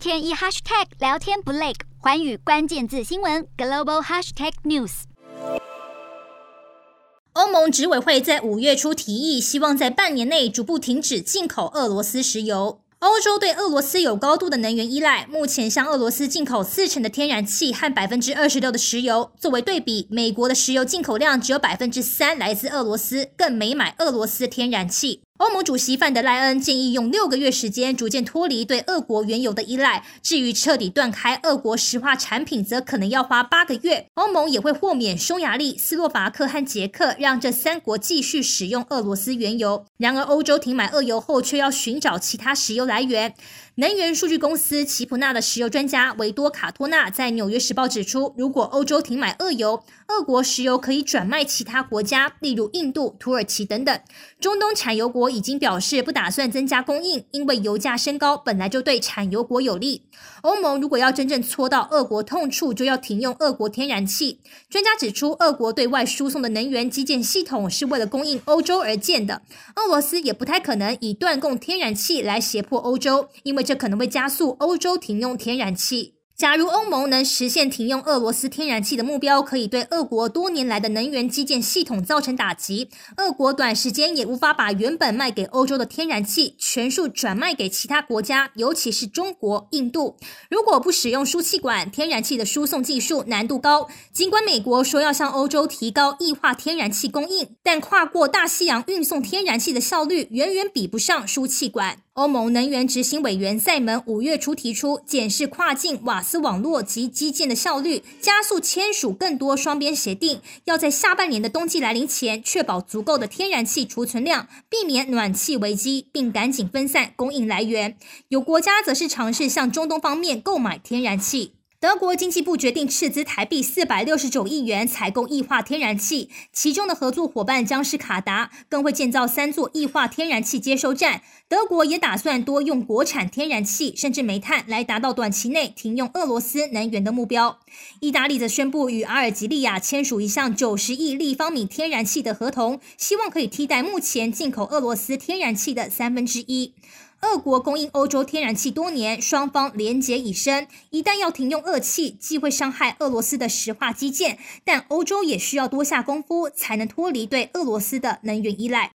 天一 hashtag 聊天不累，寰宇关键字新闻 global hashtag news。欧盟执委会在五月初提议，希望在半年内逐步停止进口俄罗斯石油。欧洲对俄罗斯有高度的能源依赖，目前向俄罗斯进口四成的天然气和百分之二十六的石油。作为对比，美国的石油进口量只有百分之三来自俄罗斯，更没买俄罗斯天然气。欧盟主席范德赖恩建议用六个月时间逐渐脱离对俄国原油的依赖，至于彻底断开俄国石化产品，则可能要花八个月。欧盟也会豁免匈牙利、斯洛伐克和捷克，让这三国继续使用俄罗斯原油。然而，欧洲停买俄油后，却要寻找其他石油来源。能源数据公司奇普纳的石油专家维多卡托纳在《纽约时报》指出，如果欧洲停买俄油，俄国石油可以转卖其他国家，例如印度、土耳其等等。中东产油国已经表示不打算增加供应，因为油价升高本来就对产油国有利。欧盟如果要真正戳到俄国痛处，就要停用俄国天然气。专家指出，俄国对外输送的能源基建系统是为了供应欧洲而建的，俄罗斯也不太可能以断供天然气来胁迫欧洲，因为。这可能会加速欧洲停用天然气。假如欧盟能实现停用俄罗斯天然气的目标，可以对俄国多年来的能源基建系统造成打击。俄国短时间也无法把原本卖给欧洲的天然气全数转卖给其他国家，尤其是中国、印度。如果不使用输气管，天然气的输送技术难度高。尽管美国说要向欧洲提高液化天然气供应，但跨过大西洋运送天然气的效率远远比不上输气管。欧盟能源执行委员塞门五月初提出，检视跨境瓦斯网络及基建的效率，加速签署更多双边协定，要在下半年的冬季来临前，确保足够的天然气储存量，避免暖气危机，并赶紧分散供应来源。有国家则是尝试向中东方面购买天然气。德国经济部决定斥资台币四百六十九亿元采购液化天然气，其中的合作伙伴将是卡达，更会建造三座液化天然气接收站。德国也打算多用国产天然气，甚至煤炭，来达到短期内停用俄罗斯能源的目标。意大利则宣布与阿尔及利亚签署一项九十亿立方米天然气的合同，希望可以替代目前进口俄罗斯天然气的三分之一。俄国供应欧洲天然气多年，双方连结已深。一旦要停用俄气，既会伤害俄罗斯的石化基建，但欧洲也需要多下功夫，才能脱离对俄罗斯的能源依赖。